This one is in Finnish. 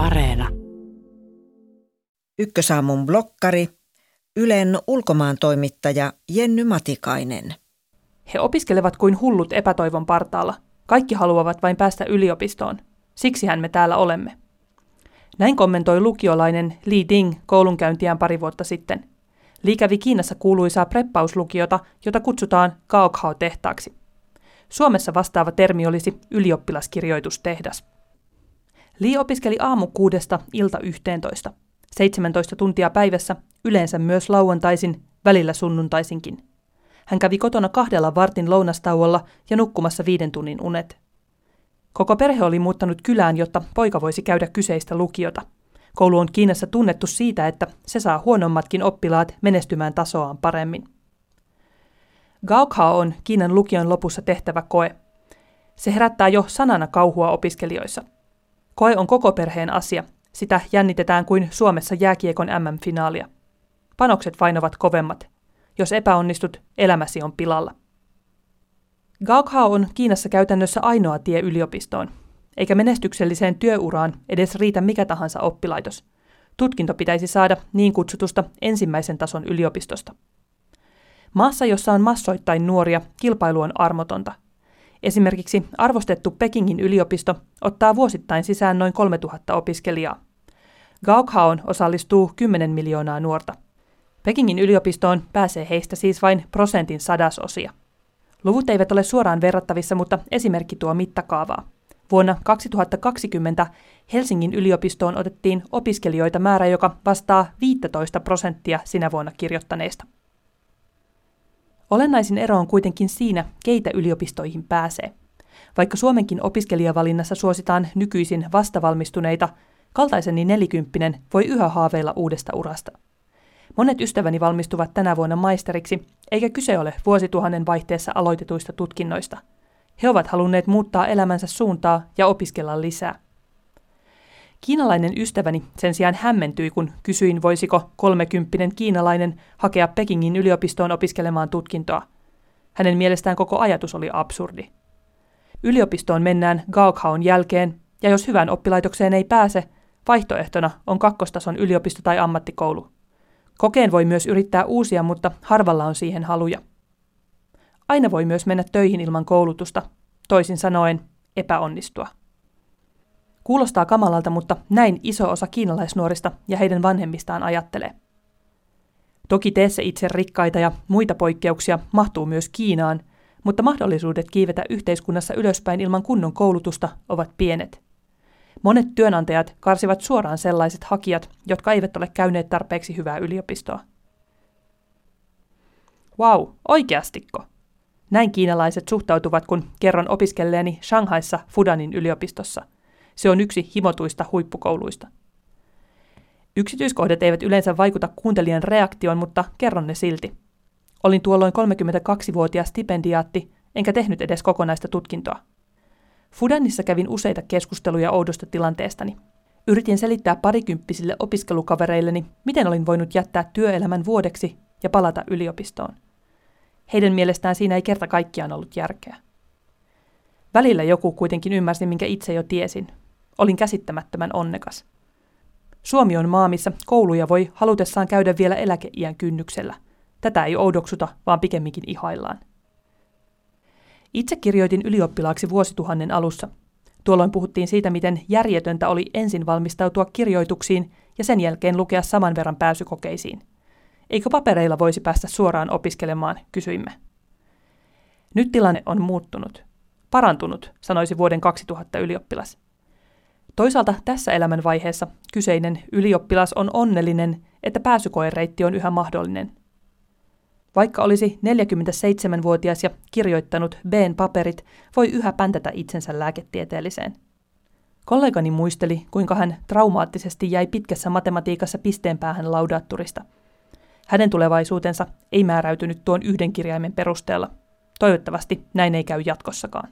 Areena. Ykkösaamun blokkari, Ylen ulkomaan toimittaja Jenny Matikainen. He opiskelevat kuin hullut epätoivon partaalla. Kaikki haluavat vain päästä yliopistoon. Siksihän me täällä olemme. Näin kommentoi lukiolainen Li Ding koulunkäyntiään pari vuotta sitten. Li kävi Kiinassa kuuluisaa preppauslukiota, jota kutsutaan Gaokhao-tehtaaksi. Suomessa vastaava termi olisi ylioppilaskirjoitustehdas. Li opiskeli aamu kuudesta ilta yhteentoista. 17 tuntia päivässä, yleensä myös lauantaisin, välillä sunnuntaisinkin. Hän kävi kotona kahdella vartin lounastauolla ja nukkumassa viiden tunnin unet. Koko perhe oli muuttanut kylään, jotta poika voisi käydä kyseistä lukiota. Koulu on Kiinassa tunnettu siitä, että se saa huonommatkin oppilaat menestymään tasoaan paremmin. Gaokao on Kiinan lukion lopussa tehtävä koe. Se herättää jo sanana kauhua opiskelijoissa. Koe on koko perheen asia. Sitä jännitetään kuin Suomessa jääkiekon MM-finaalia. Panokset vain ovat kovemmat. Jos epäonnistut, elämäsi on pilalla. Gaokhao on Kiinassa käytännössä ainoa tie yliopistoon, eikä menestykselliseen työuraan edes riitä mikä tahansa oppilaitos. Tutkinto pitäisi saada niin kutsutusta ensimmäisen tason yliopistosta. Maassa, jossa on massoittain nuoria, kilpailu on armotonta. Esimerkiksi arvostettu Pekingin yliopisto ottaa vuosittain sisään noin 3000 opiskelijaa. Gaokhaon osallistuu 10 miljoonaa nuorta. Pekingin yliopistoon pääsee heistä siis vain prosentin sadasosia. Luvut eivät ole suoraan verrattavissa, mutta esimerkki tuo mittakaavaa. Vuonna 2020 Helsingin yliopistoon otettiin opiskelijoita määrä, joka vastaa 15 prosenttia sinä vuonna kirjoittaneista. Olennaisin ero on kuitenkin siinä, keitä yliopistoihin pääsee. Vaikka Suomenkin opiskelijavalinnassa suositaan nykyisin vastavalmistuneita, kaltaiseni nelikymppinen voi yhä haaveilla uudesta urasta. Monet ystäväni valmistuvat tänä vuonna maisteriksi, eikä kyse ole vuosituhannen vaihteessa aloitetuista tutkinnoista. He ovat halunneet muuttaa elämänsä suuntaa ja opiskella lisää. Kiinalainen ystäväni sen sijaan hämmentyi, kun kysyin, voisiko kolmekymppinen kiinalainen hakea Pekingin yliopistoon opiskelemaan tutkintoa. Hänen mielestään koko ajatus oli absurdi. Yliopistoon mennään Gaokhaon jälkeen, ja jos hyvään oppilaitokseen ei pääse, vaihtoehtona on kakkostason yliopisto tai ammattikoulu. Kokeen voi myös yrittää uusia, mutta harvalla on siihen haluja. Aina voi myös mennä töihin ilman koulutusta, toisin sanoen epäonnistua. Kuulostaa kamalalta, mutta näin iso osa kiinalaisnuorista ja heidän vanhemmistaan ajattelee. Toki tee se itse rikkaita ja muita poikkeuksia mahtuu myös Kiinaan, mutta mahdollisuudet kiivetä yhteiskunnassa ylöspäin ilman kunnon koulutusta ovat pienet. Monet työnantajat karsivat suoraan sellaiset hakijat, jotka eivät ole käyneet tarpeeksi hyvää yliopistoa. Wow, oikeastiko? Näin kiinalaiset suhtautuvat, kun kerron opiskelleeni Shanghaissa Fudanin yliopistossa – se on yksi himotuista huippukouluista. Yksityiskohdat eivät yleensä vaikuta kuuntelijan reaktioon, mutta kerron ne silti. Olin tuolloin 32-vuotias stipendiaatti, enkä tehnyt edes kokonaista tutkintoa. Fudanissa kävin useita keskusteluja oudosta tilanteestani. Yritin selittää parikymppisille opiskelukavereilleni, miten olin voinut jättää työelämän vuodeksi ja palata yliopistoon. Heidän mielestään siinä ei kerta kaikkiaan ollut järkeä. Välillä joku kuitenkin ymmärsi, minkä itse jo tiesin, Olin käsittämättömän onnekas. Suomi on maa, missä kouluja voi halutessaan käydä vielä eläkeiän kynnyksellä. Tätä ei oudoksuta, vaan pikemminkin ihaillaan. Itse kirjoitin ylioppilaaksi vuosituhannen alussa. Tuolloin puhuttiin siitä, miten järjetöntä oli ensin valmistautua kirjoituksiin ja sen jälkeen lukea saman verran pääsykokeisiin. Eikö papereilla voisi päästä suoraan opiskelemaan, kysyimme. Nyt tilanne on muuttunut. Parantunut, sanoisi vuoden 2000 ylioppilas. Toisaalta tässä elämänvaiheessa kyseinen ylioppilas on onnellinen, että pääsykoereitti on yhä mahdollinen. Vaikka olisi 47-vuotias ja kirjoittanut B:n paperit, voi yhä päntätä itsensä lääketieteelliseen. Kollegani muisteli, kuinka hän traumaattisesti jäi pitkässä matematiikassa pisteen päähän laudaatturista. Hänen tulevaisuutensa ei määräytynyt tuon yhden kirjaimen perusteella. Toivottavasti näin ei käy jatkossakaan.